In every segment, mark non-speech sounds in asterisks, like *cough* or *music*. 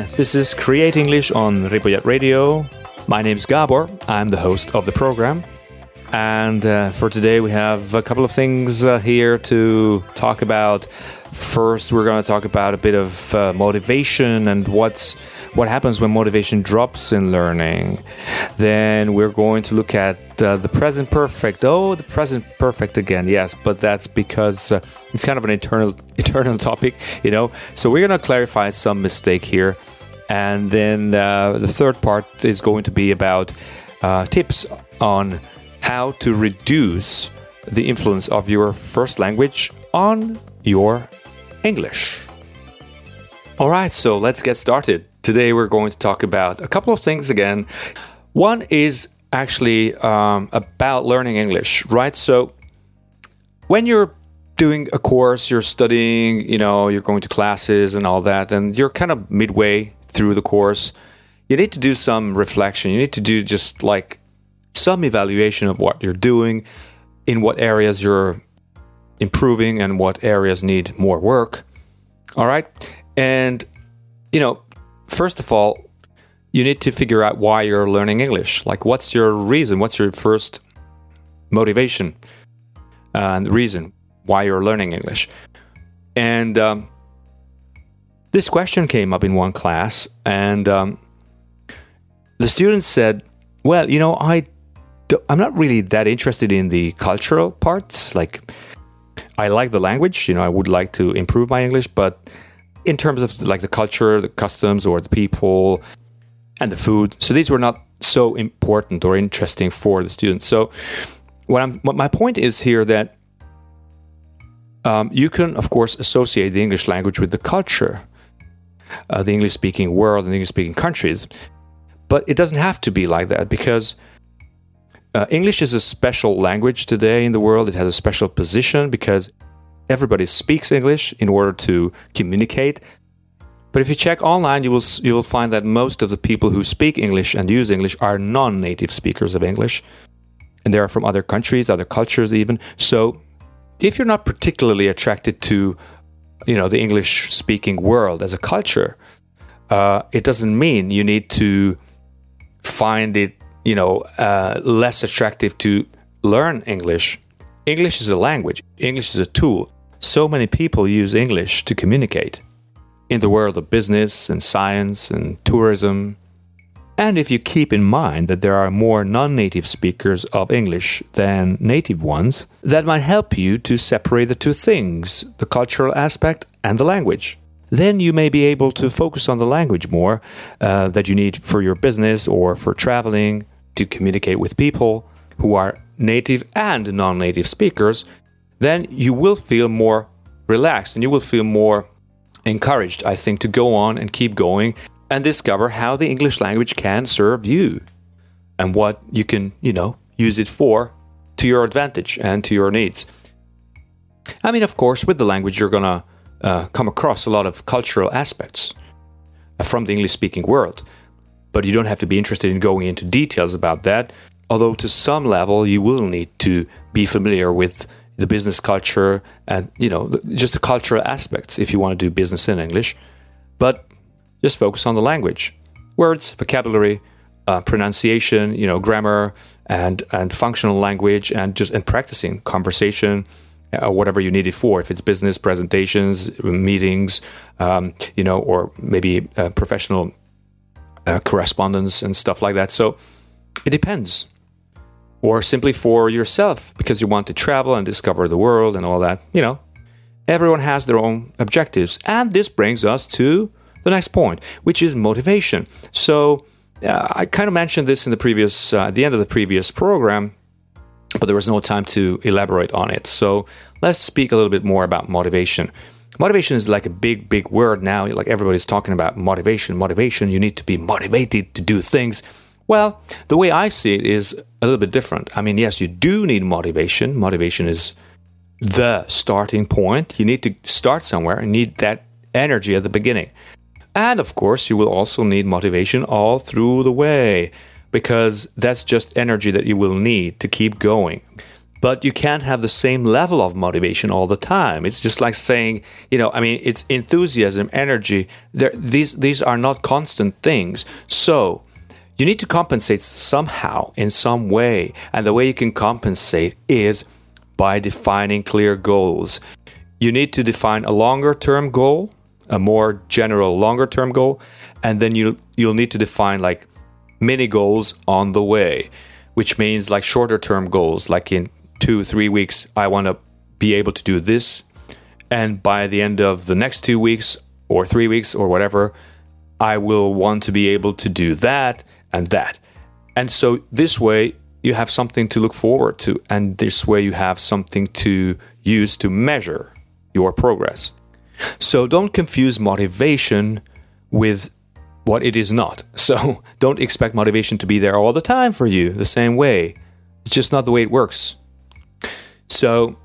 Hi, this is Create English on Ripollet Radio. My name is Gabor. I'm the host of the program. And uh, for today, we have a couple of things uh, here to talk about. First, we're going to talk about a bit of uh, motivation and what's what happens when motivation drops in learning. Then we're going to look at uh, the present perfect. Oh, the present perfect again. Yes, but that's because uh, it's kind of an eternal *laughs* eternal topic, you know. So we're to clarify some mistake here. And then uh, the third part is going to be about tips on how to reduce the influence of your first language on your English. All right, so let's get started. Today we're going to talk about a couple of things again. One is actually um, about learning English, right? So when you're doing a course, you're studying, you know, you're going to classes and all that, and you're kind of midway through the course, you need to do some reflection. You need to do just like some evaluation of what you're doing, in what areas you're improving, and what areas need more work. All right. And, you know, first of all, you need to figure out why you're learning English. Like, what's your reason? What's your first motivation and reason why you're learning English? And um, this question came up in one class, and um, the students said, Well, you know, I I'm not really that interested in the cultural parts. Like, I like the language, you know, I would like to improve my English, but in terms of like the culture, the customs, or the people and the food, so these were not so important or interesting for the students. So, what I'm, what my point is here that um, you can, of course, associate the English language with the culture, uh, the English speaking world, and the English speaking countries. But it doesn't have to be like that because uh, English is a special language today in the world. It has a special position because everybody speaks English in order to communicate. But if you check online, you will you will find that most of the people who speak English and use English are non-native speakers of English, and they are from other countries, other cultures, even. So, if you're not particularly attracted to, you know, the English-speaking world as a culture, uh, it doesn't mean you need to find it you know, uh, less attractive to learn English. English is a language, English is a tool. So many people use English to communicate in the world of business and science and tourism. And if you keep in mind that there are more non native speakers of English than native ones, that might help you to separate the two things the cultural aspect and the language then you may be able to focus on the language more uh, that you need for your business or for traveling to communicate with people who are native and non native speakers. Then you will feel more relaxed and you will feel more encouraged, I think, to go on and keep going and discover how the English language can serve you and what you can, you know, use it for to your advantage and to your needs. I mean, of course, with the language, you're to uh, come across a lot of cultural aspects from the English speaking world. But you don't have to be interested in going into details about that. Although, to some level, you will need to be familiar with the business culture and, you know, just the cultural aspects if you want to do business in English. But just focus on the language words, vocabulary, uh, pronunciation, you know, grammar, and, and functional language, and just and practicing conversation uh, whatever you need it for. If it's business presentations, meetings, um, you know, or maybe uh, professional uh, correspondence and stuff like that. So it depends. Or simply for yourself because you want to travel and discover the world and all that. You know, everyone has their own objectives. And this brings us to the next point, which is motivation. So uh, I kind of mentioned this in the previous, uh, at the end of the previous program but there was no time to elaborate on it. So let's speak a little bit more about motivation. Motivation is like a big, big word now. Like everybody's talking about motivation, motivation. You need to be motivated to do things. Well, the way I see it is a little bit different. I mean, yes, you do need motivation. Motivation is the starting point. You need to start somewhere and need that energy at the beginning. And of course, you will also need motivation all through the way because that's just energy that you will need to keep going. but you can't have the same level of motivation all the time. It's just like saying, you know, I mean, it's enthusiasm, energy. These these are not constant things. So you need to compensate somehow in some way, and the way you can compensate is by defining clear goals. You need to define a longer term goal, a more general longer term goal, and then you you'll need to define like mini goals on the way, which means like shorter term goals, like in two, three weeks, I want to be able to do this. And by the end of the next two weeks or three weeks or whatever, I will want to be able to do that and that. And so this way, you have something to look forward to. And this way, you have something to use to measure your progress. So don't confuse motivation with what it is not. *laughs* So don't expect motivation to be there all the time for you the same way. It's just not the way it works. So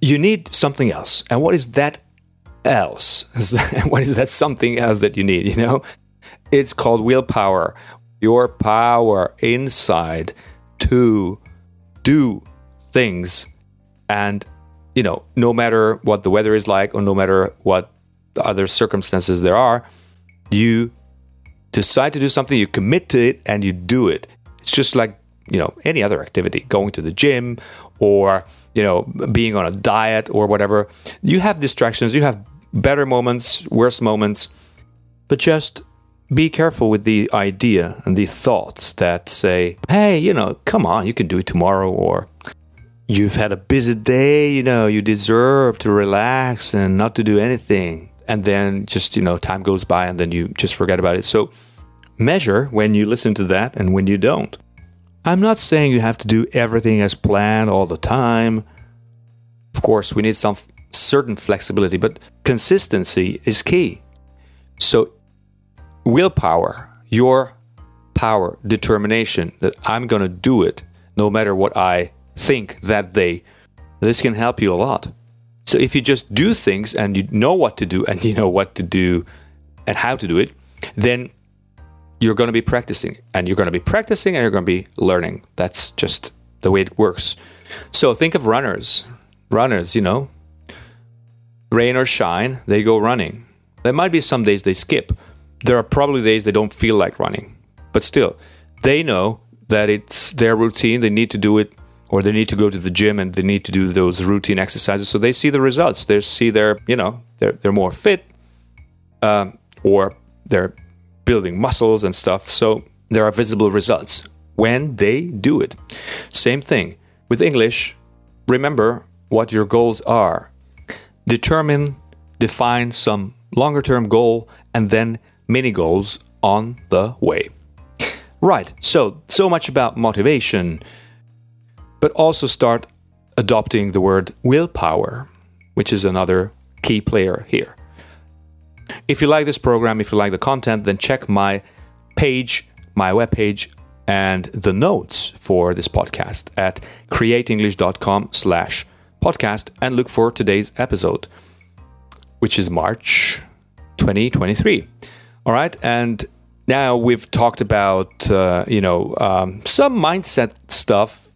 you need something else. And what is that else? *laughs* what is that something else that you need, you know? It's called willpower. Your power inside to do things. And, you know, no matter what the weather is like or no matter what other circumstances there are, you decide to do something, you commit to it, and you do it. It's just like, you know, any other activity, going to the gym or you know being on a diet or whatever you have distractions you have better moments worse moments but just be careful with the idea and the thoughts that say hey you know come on you can do it tomorrow or you've had a busy day you know you deserve to relax and not to do anything and then just you know time goes by and then you just forget about it so measure when you listen to that and when you don't I'm not saying you have to do everything as planned all the time. Of course, we need some certain flexibility, but consistency is key. So, willpower, your power, determination that I'm going to do it no matter what I think that day, this can help you a lot. So, if you just do things and you know what to do and *laughs* you know what to do and how to do it, then you're going to be practicing and you're going to be practicing and you're going to be learning. That's just the way it works. So think of runners. Runners, you know, rain or shine, they go running. There might be some days they skip. There are probably days they don't feel like running. But still, they know that it's their routine. They need to do it or they need to go to the gym and they need to do those routine exercises. So they see the results. They see their, you know, they're, they're more fit uh, or they're building muscles and stuff. So there are visible results when they do it. Same thing with English. Remember what your goals are. Determine, define some longer term goal and then mini goals on the way. Right, so, so much about motivation, but also start adopting the word willpower, which is another key player here. If you like this program, if you like the content, then check my page, my webpage, and the notes for this podcast at createnglish.com slash podcast and look for today's episode, which is March 2023. All right. And now we've talked about, uh, you know, um, some mindset stuff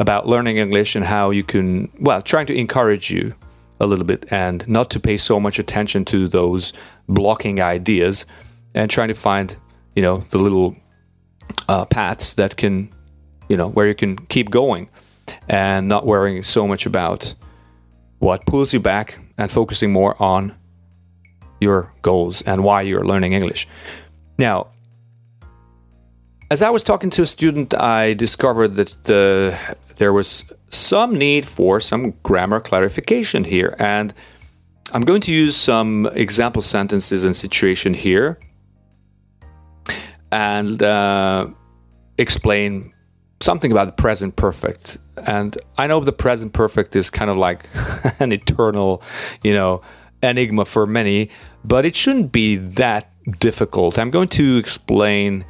about learning English and how you can, well, trying to encourage you a little bit and not to pay so much attention to those blocking ideas and trying to find you know the little uh, paths that can you know where you can keep going and not worrying so much about what pulls you back and focusing more on your goals and why you're learning English. Now, as I was talking to a student, I discovered that the, there was some need for some grammar clarification here. And I'm going to use some example sentences and situation here and uh, explain something about the present perfect. And I know the present perfect is kind of like *laughs* an eternal, you know, enigma for many, but it shouldn't be that difficult. I'm going to explain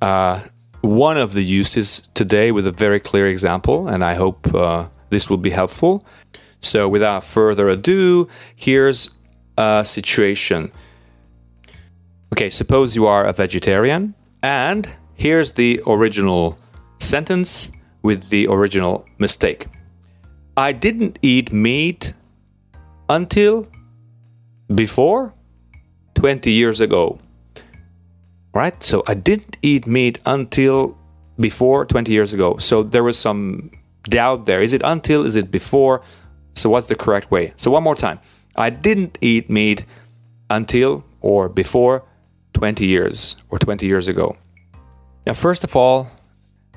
uh, one of the uses today with a very clear example, and I hope uh, this will be helpful. So, without further ado, here's a situation. Okay, suppose you are a vegetarian, and here's the original sentence with the original mistake. I didn't eat meat until before 20 years ago. Right? So I didn't eat meat until before 20 years ago. So there was some doubt there. Is it until? Is it before? So what's the correct way? So one more time. I didn't eat meat until or before 20 years or 20 years ago. Now, first of all,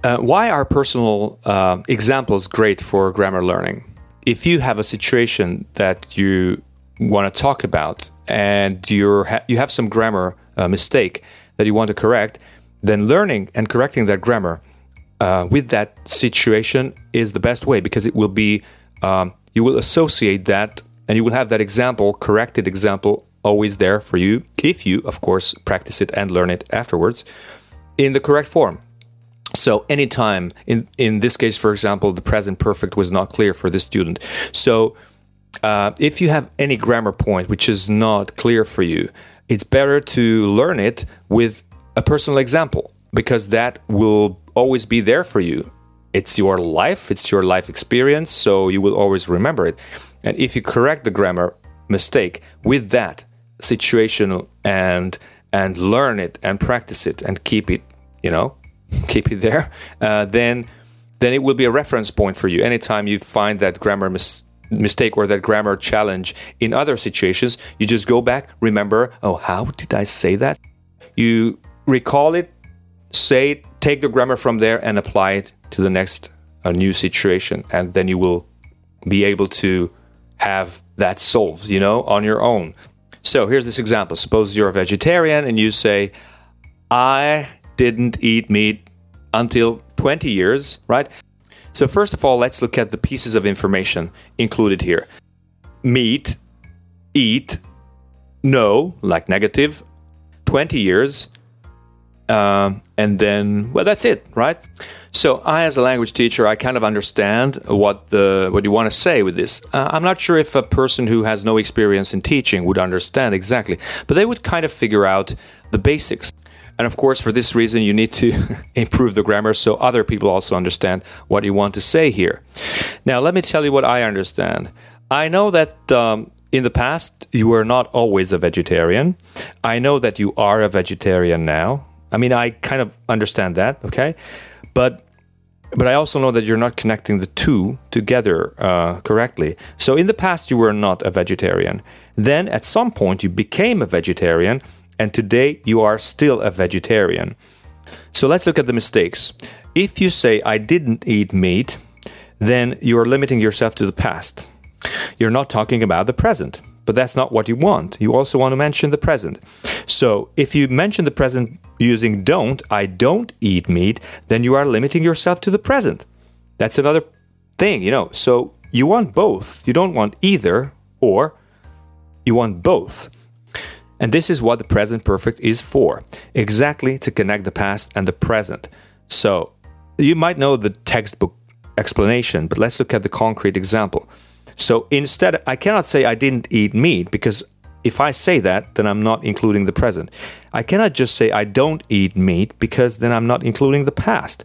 uh, why are personal uh, examples great for grammar learning? If you have a situation that you want to talk about and you're ha- you have some grammar uh, mistake that you want to correct, then learning and correcting that grammar uh, with that situation is the best way because it will be um, you will associate that and you will have that example, corrected example, always there for you if you, of course, practice it and learn it afterwards in the correct form. So anytime in in this case, for example, the present perfect was not clear for the student. So uh, if you have any grammar point which is not clear for you, it's better to learn it with a personal example because that will always be there for you. It's your life, it's your life experience, so you will always remember it. And if you correct the grammar mistake with that situation and and learn it and practice it and keep it, you know, keep it there, uh, then then it will be a reference point for you. Anytime you find that grammar mis- mistake or that grammar challenge in other situations, you just go back, remember, oh, how did I say that? You recall it, say it, take the grammar from there and apply it to the next uh, new situation, and then you will be able to have that solved, you know, on your own. So here's this example. Suppose you're a vegetarian and you say, I didn't eat meat until 20 years, right? So, first of all, let's look at the pieces of information included here. Meat, eat, no, like negative, 20 years, um, and then well that's it right? So i as a language teacher i kind of understand what the what you want to say with this. Uh, i'm not sure if a person who has no experience in teaching would understand exactly but they would kind of figure out the basics and of course for this reason you need to *laughs* improve the grammar so other people also understand what you want to say here now let me tell you what i understand i know that um, in the past, you were not always a vegetarian. I know that you are a vegetarian now. I mean, I kind of understand that, okay, but but I also know that you're not connecting the two together uh, correctly. So in the past, you were not a vegetarian. Then at some point, you became a vegetarian, and today you are still a vegetarian. So let's look at the mistakes. If you say I didn't eat meat, then you are limiting yourself to the past. You're not talking about the present but that's not what you want. You also want to mention the present. So if you mention the present using don't, I don't eat meat, then you are limiting yourself to the present. That's another thing, you know. So you want both. You don't want either or, you want both. And this is what the present perfect is for exactly to connect the past and the present. So you might know the textbook explanation, but let's look at the concrete example. So instead, I cannot say I didn't eat meat because if I say that, then I'm not including the present. I cannot just say I don't eat meat because then I'm not including the past.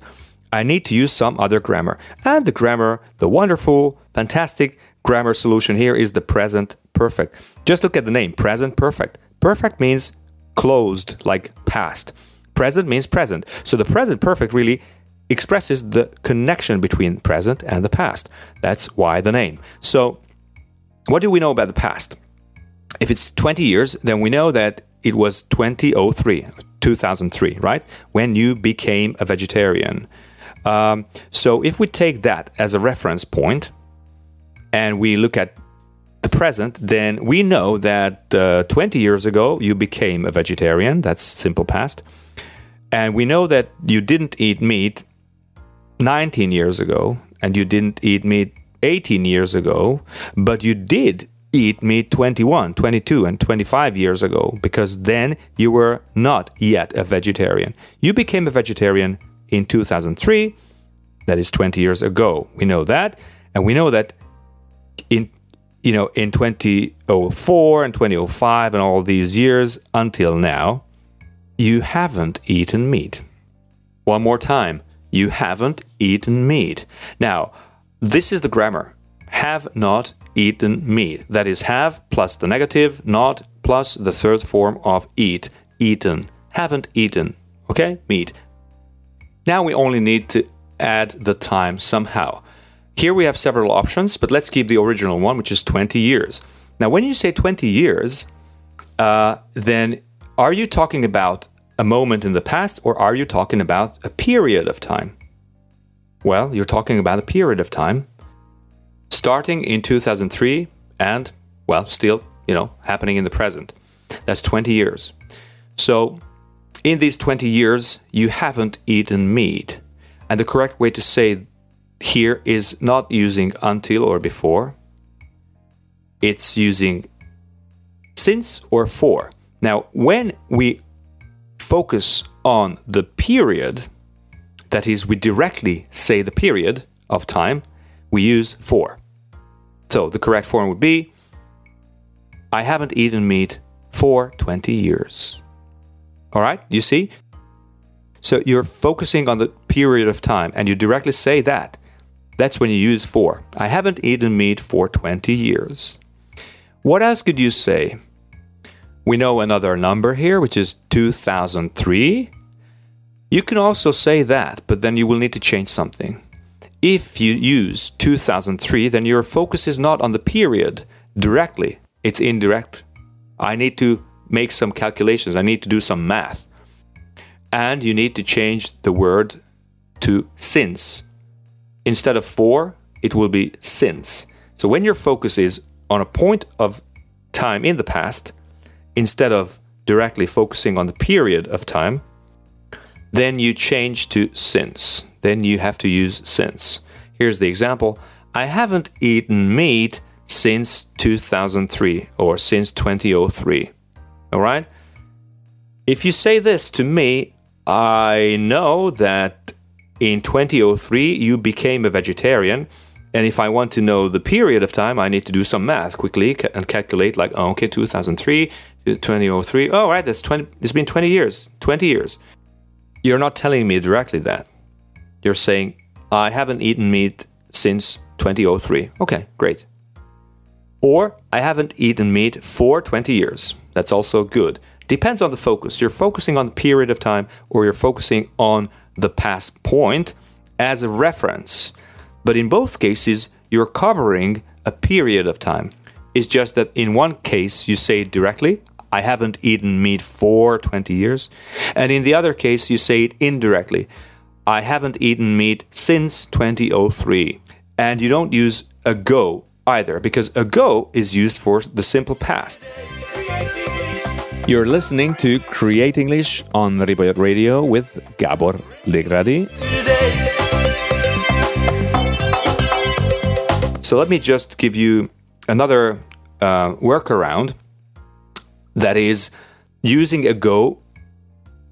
I need to use some other grammar. And the grammar, the wonderful, fantastic grammar solution here is the present perfect. Just look at the name, present perfect. Perfect means closed, like past. Present means present. So the present perfect really expresses the connection between present and the past. That's why the name. So, what do we know about the past? If it's 20 years, then we know that it was 2003, 2003, right? When you became a vegetarian. Um, so, if we take that as a reference point and we look at the present, then we know that uh, 20 years ago you became a vegetarian. That's simple past. And we know that you didn't eat meat 19 years ago and you didn't eat meat 18 years ago, but you did eat meat 21, 22, and 25 years ago because then you were not yet a vegetarian. You became a vegetarian in 2003, that is 20 years ago. We know that, and we know that in you know in 2004 and 2005 and all these years until now, you haven't eaten meat. One more time You haven't eaten meat. Now, this is the grammar. Have not eaten meat. That is have plus the negative, not plus the third form of eat, eaten. Haven't eaten. Okay? Meat. Now we only need to add the time somehow. Here we have several options, but let's keep the original one, which is 20 years. Now, when you say 20 years, uh, then are you talking about a moment in the past or are you talking about a period of time? Well, you're talking about a period of time starting in 2003 and, well, still, you know, happening in the present. That's 20 years. So, in these 20 years, you haven't eaten meat. And the correct way to say here is not using until or before, it's using since or for. Now, when we focus on the period, that is, we directly say the period of time, we use for. So the correct form would be I haven't eaten meat for 20 years. All right, you see? So you're focusing on the period of time and you directly say that. That's when you use for. I haven't eaten meat for 20 years. What else could you say? We know another number here, which is 2003. You can also say that, but then you will need to change something. If you use 2003, then your focus is not on the period directly, it's indirect. I need to make some calculations, I need to do some math. And you need to change the word to since. Instead of for, it will be since. So when your focus is on a point of time in the past, instead of directly focusing on the period of time, then you change to since. Then you have to use since. Here's the example I haven't eaten meat since 2003 or since 2003. All right? If you say this to me, I know that in 2003 you became a vegetarian and if I want to know the period of time, I need to do some math quickly and calculate like, oh, okay, 2003, 2003. Oh, right, that's 20, it's been 20 years, 20 years. You're not telling me directly that. You're saying, I haven't eaten meat since 2003. Okay, great. Or I haven't eaten meat for 20 years. That's also good. Depends on the focus. You're focusing on the period of time or you're focusing on the past point as a reference. But in both cases, you're covering a period of time. It's just that in one case, you say it directly, I haven't eaten meat for 20 years. And in the other case, you say it indirectly, I haven't eaten meat since 2003. And you don't use ago either, because ago is used for the simple past. You're listening to Create English on Ripollet Radio with Gabor Legradi. So let me just give you another uh, workaround that is using ago.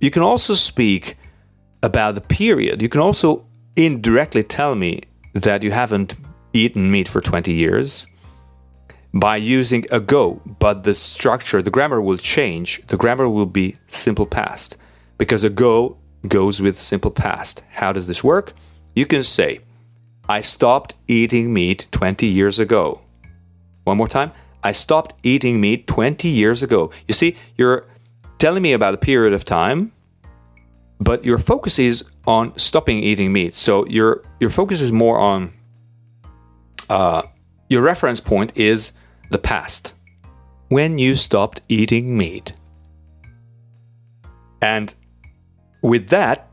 You can also speak about the period. You can also indirectly tell me that you haven't eaten meat for 20 years by using ago, but the structure, the grammar will change. The grammar will be simple past because ago goes with simple past. How does this work? You can say, I stopped eating meat 20 years ago. One more time. I stopped eating meat 20 years ago. You see, you're telling me about a period of time, but your focus is on stopping eating meat. So your your focus is more on uh, your reference point is the past when you stopped eating meat. And with that,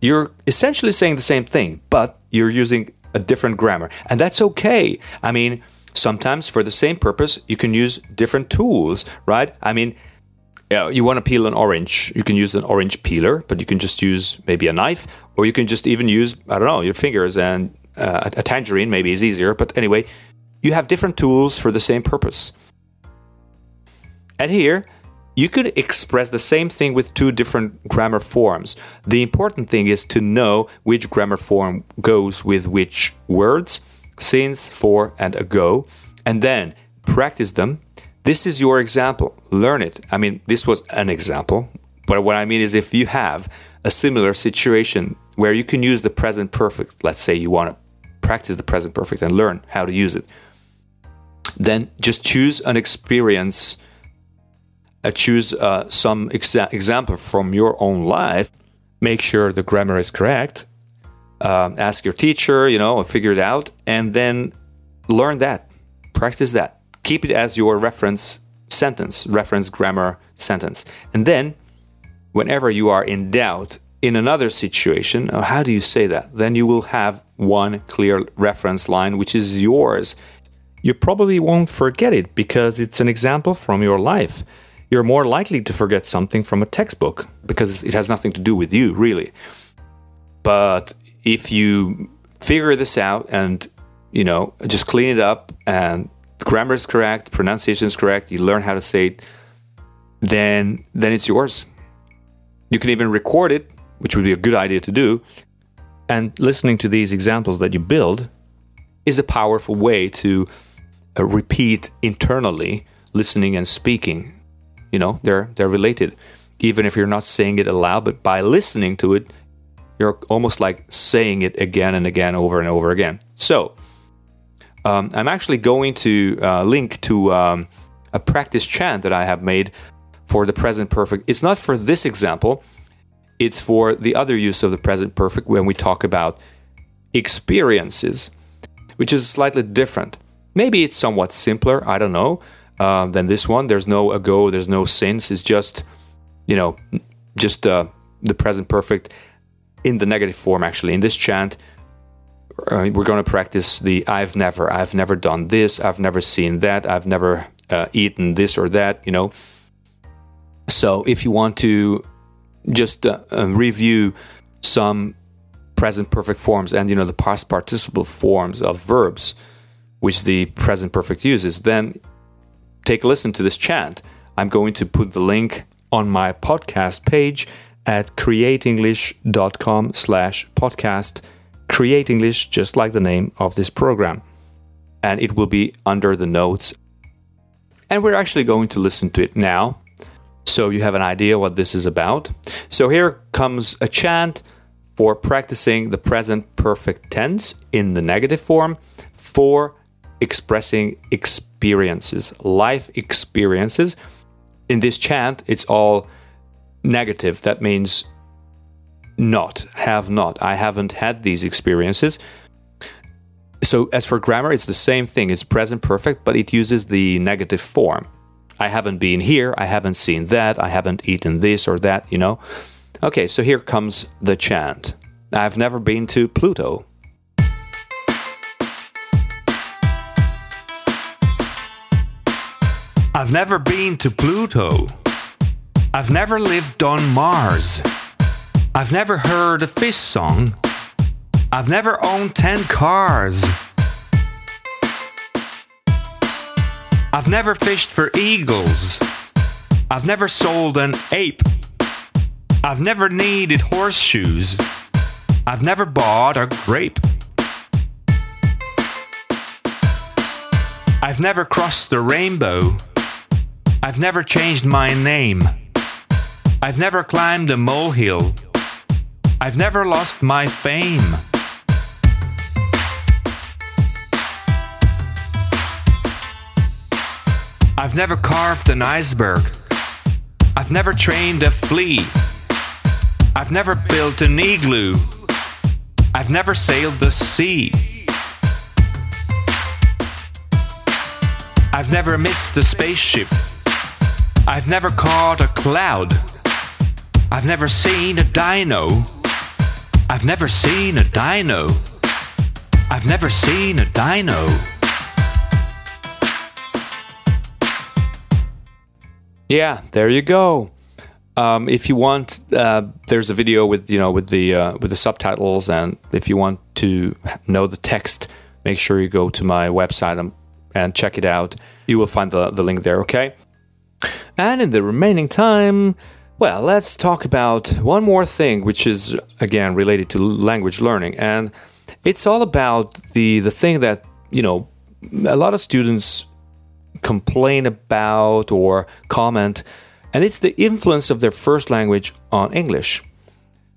you're essentially saying the same thing, but you're using a different grammar. And that's okay. I mean, sometimes for the same purpose, you can use different tools, right? I mean, you want to peel an orange, you can use an orange peeler, but you can just use maybe a knife, or you can just even use, I don't know, your fingers and uh, a tangerine maybe is easier. But anyway, you have different tools for the same purpose. And here, you could express the same thing with two different grammar forms. The important thing is to know which grammar form goes with which words, since, for, and ago, and then practice them. This is your example. Learn it. I mean, this was an example, but what I mean is if you have a similar situation where you can use the present perfect. Let's say you want to practice the present perfect and learn how to use it. Then just choose an experience, uh, choose uh, some exa- example from your own life. Make sure the grammar is correct. Um, ask your teacher, you know, figure it out, and then learn that. Practice that. Keep it as your reference sentence, reference grammar sentence. And then, whenever you are in doubt in another situation, uh, how do you say that? Then you will have one clear reference line, which is yours. You probably won't forget it because it's an example from your life. You're more likely to forget something from a textbook because it has nothing to do with you, really. But if you figure this out and you know just clean it up and grammar is correct, pronunciation is correct, you learn how to say it, then then it's yours. You can even record it, which would be a good idea to do. And listening to these examples that you build is a powerful way to repeat internally listening and speaking. You know, they're they're related. Even if you're not saying it aloud, but by listening to it, you're almost like saying it again and again over and over again. So, um, I'm actually going to uh, link to um, a practice chant that I have made for the present perfect. It's not for this example, it's for the other use of the present perfect when we talk about experiences, which is slightly different. Maybe it's somewhat simpler, I don't know, uh, than this one. There's no ago, there's no since. It's just, you know, just uh, the present perfect in the negative form, actually. In this chant, uh, we're going to practice the I've never, I've never done this, I've never seen that, I've never uh, eaten this or that, you know. So if you want to just uh, uh, review some present perfect forms and you know the past participle forms of verbs which the present perfect uses then take a listen to this chant. I'm going to put the link on my podcast page at createnglish.com slash podcast. Create english just like the name of this program. And it will be under the notes. And we're actually going to listen to it now so you have an idea what this is about. So here comes a chant for practicing the present perfect tense in the negative form for expressing experiences, life experiences. In this chant, it's all negative. That means not, have not. I haven't had these experiences. So, as for grammar, it's the same thing. It's present perfect, but it uses the negative form. I haven't been here, I haven't seen that, I haven't eaten this or that, you know? Okay, so here comes the chant. I've never been to Pluto. I've never been to Pluto. I've never lived on Mars. I've never heard a fish song. I've never owned 10 cars. I've never fished for eagles. I've never sold an ape. I've never needed horseshoes. I've never bought a grape. I've never crossed the rainbow. I've never changed my name. I've never climbed a molehill. I've never lost my fame. I've never carved an iceberg. I've never trained a flea. I've never built an igloo. I've never sailed the sea. I've never missed a spaceship. I've never caught a cloud. I've never seen a dino. I've never seen a dino. I've never seen a dino. Yeah, there you go. Um, if you want, uh, there's a video with you know with the uh, with the subtitles, and if you want to know the text, make sure you go to my website and, and check it out. You will find the, the link there. Okay. And in the remaining time, well, let's talk about one more thing, which is again related to language learning, and it's all about the the thing that you know a lot of students complain about or comment, and it's the influence of their first language on English.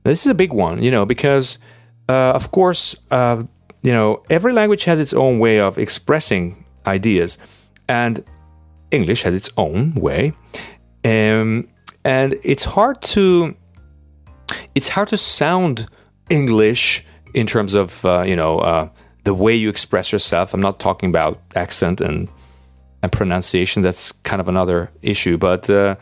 This is a big one, you know, because uh, of course, uh, you know, every language has its own way of expressing ideas, and English has its own way, um, and it's hard to it's hard to sound English in terms of uh, you know uh, the way you express yourself. I'm not talking about accent and and pronunciation. That's kind of another issue, but uh,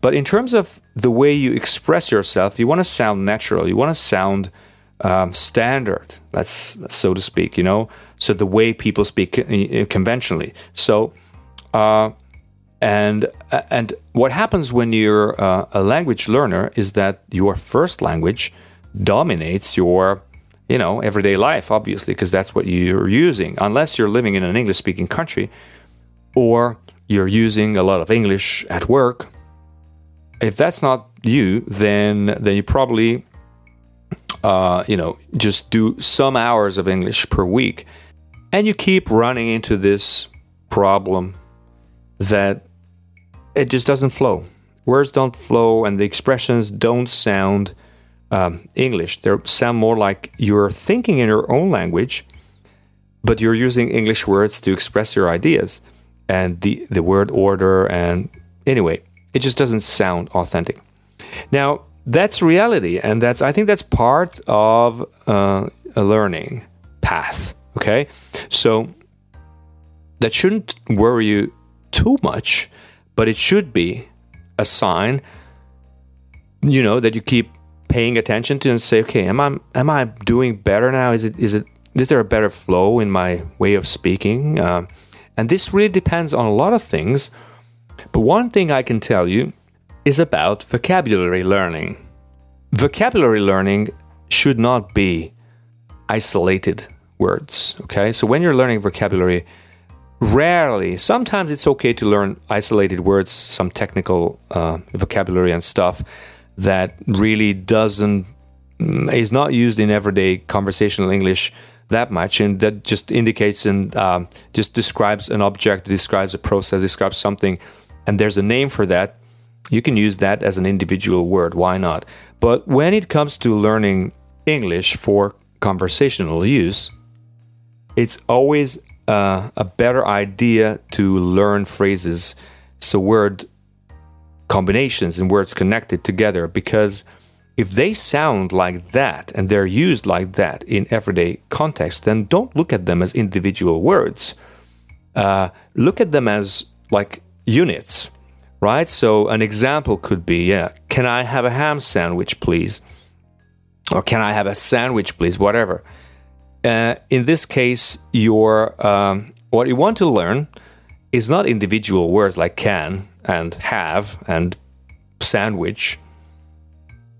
but in terms of the way you express yourself, you want to sound natural. You want to sound um, standard. That's so to speak. You know, so the way people speak uh, conventionally. So. Uh, and uh, and what happens when you're uh, a language learner is that your first language dominates your you know everyday life obviously because that's what you're using unless you're living in an english speaking country or you're using a lot of english at work. If that's not you then then you probably uh, you know just do some hours of english per week and you keep running into this problem that it just doesn't flow. Words don't flow, and the expressions don't sound um, English. They sound more like you're thinking in your own language, but you're using English words to express your ideas and the, the word order. And anyway, it just doesn't sound authentic. Now, that's reality, and that's I think that's part of uh, a learning path. Okay, so that shouldn't worry you too much but it should be a sign you know that you keep paying attention to and say okay am i am i doing better now? Is it is it is there a better flow in my way of speaking? Uh, and this really depends on a lot of things but one thing i can tell you is about vocabulary learning. Vocabulary learning should not be isolated words okay? So when you're learning vocabulary Rarely. Sometimes it's okay to learn isolated words, some technical uh, vocabulary and stuff that really doesn't mm, is not used in everyday conversational English that much, and that just indicates and um, just describes an object, describes a process, describes something, and there's a name for that. You can use that as an individual word. Why not? But when it comes to learning English for conversational use, it's always uh, a better idea to learn phrases, so word combinations and words connected together because if they sound like that and they're used like that in everyday context, then don't look at them as individual words. Uh, look at them as like units, right? So an example could be, yeah, can I have a ham sandwich, please? Or can I have a sandwich, please? Whatever. Uh, in this case, your um, what you want to learn is not individual words like can and have and sandwich.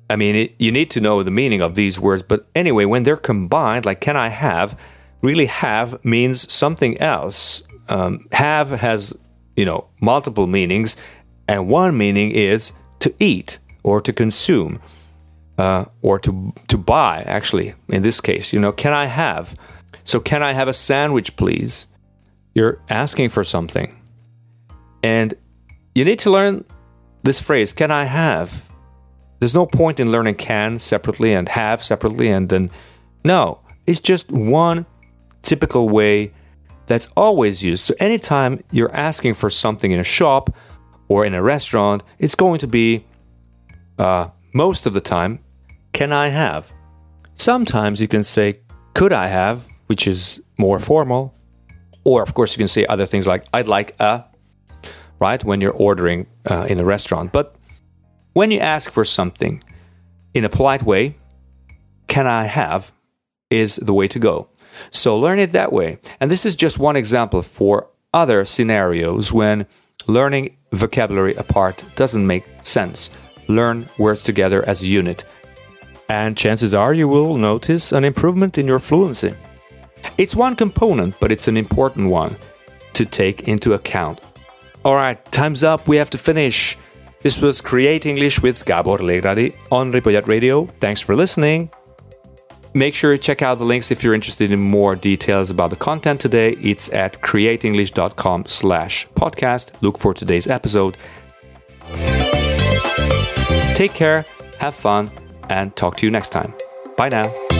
I mean, it, you need to know the meaning of these words, but anyway, when they're combined, like can I have, really have means something else. Um, have has, you know, multiple meanings, and one meaning is to eat or to consume uh, or to to buy. Actually, in this case, you know, can I have? So, can I have a sandwich, please? You're asking for something, and you need to learn this phrase. Can I have? There's no point in learning can separately and have separately, and then no, it's just one typical way that's always used. So, anytime you're asking for something in a shop or in a restaurant, it's going to be uh, most of the time, can I have? Sometimes you can say, could I have, which is more formal. Or, of course, you can say other things like, I'd like a, right, when you're ordering uh, in a restaurant. But when you ask for something in a polite way, can I have is the way to go. So learn it that way. And this is just one example for other scenarios when learning vocabulary apart doesn't make sense learn words together as a unit. And chances are you will notice an improvement in your fluency. It's one component, but it's an important one to take into account. Alright, time's up, we have to finish. This was Create English with Gabor Legradi on Ripollet Radio. Thanks for listening. Make sure you check out the links if you're interested in more details about the content today. It's at createnglish.com slash podcast. Look for today's episode. Take care, have fun, and talk to you next time. Bye now.